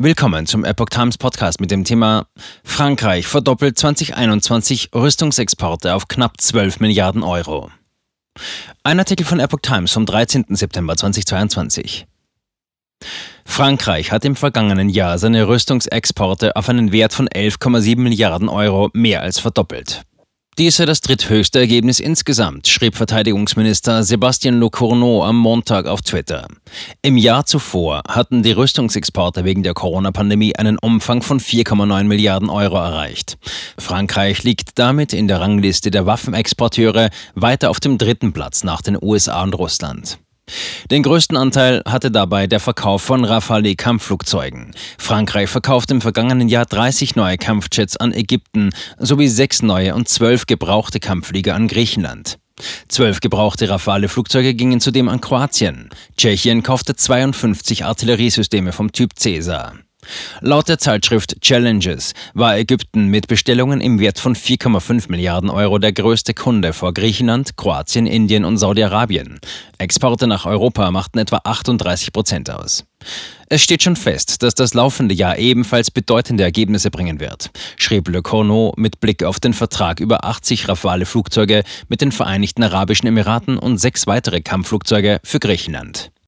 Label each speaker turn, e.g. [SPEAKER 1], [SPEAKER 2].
[SPEAKER 1] Willkommen zum Epoch Times Podcast mit dem Thema Frankreich verdoppelt 2021 Rüstungsexporte auf knapp 12 Milliarden Euro. Ein Artikel von Epoch Times vom 13. September 2022. Frankreich hat im vergangenen Jahr seine Rüstungsexporte auf einen Wert von 11,7 Milliarden Euro mehr als verdoppelt. Dies sei das dritthöchste Ergebnis insgesamt, schrieb Verteidigungsminister Sébastien Lecornu am Montag auf Twitter. Im Jahr zuvor hatten die Rüstungsexporte wegen der Corona-Pandemie einen Umfang von 4,9 Milliarden Euro erreicht. Frankreich liegt damit in der Rangliste der Waffenexporteure weiter auf dem dritten Platz nach den USA und Russland. Den größten Anteil hatte dabei der Verkauf von Rafale Kampfflugzeugen. Frankreich verkauft im vergangenen Jahr 30 neue Kampfjets an Ägypten sowie sechs neue und zwölf gebrauchte Kampfflieger an Griechenland. Zwölf gebrauchte Rafale-Flugzeuge gingen zudem an Kroatien. Tschechien kaufte 52 Artilleriesysteme vom Typ Caesar. Laut der Zeitschrift Challenges war Ägypten mit Bestellungen im Wert von 4,5 Milliarden Euro der größte Kunde vor Griechenland, Kroatien, Indien und Saudi-Arabien. Exporte nach Europa machten etwa 38 Prozent aus. Es steht schon fest, dass das laufende Jahr ebenfalls bedeutende Ergebnisse bringen wird, schrieb Le Corneau mit Blick auf den Vertrag über 80 Rafale-Flugzeuge mit den Vereinigten Arabischen Emiraten und sechs weitere Kampfflugzeuge für Griechenland.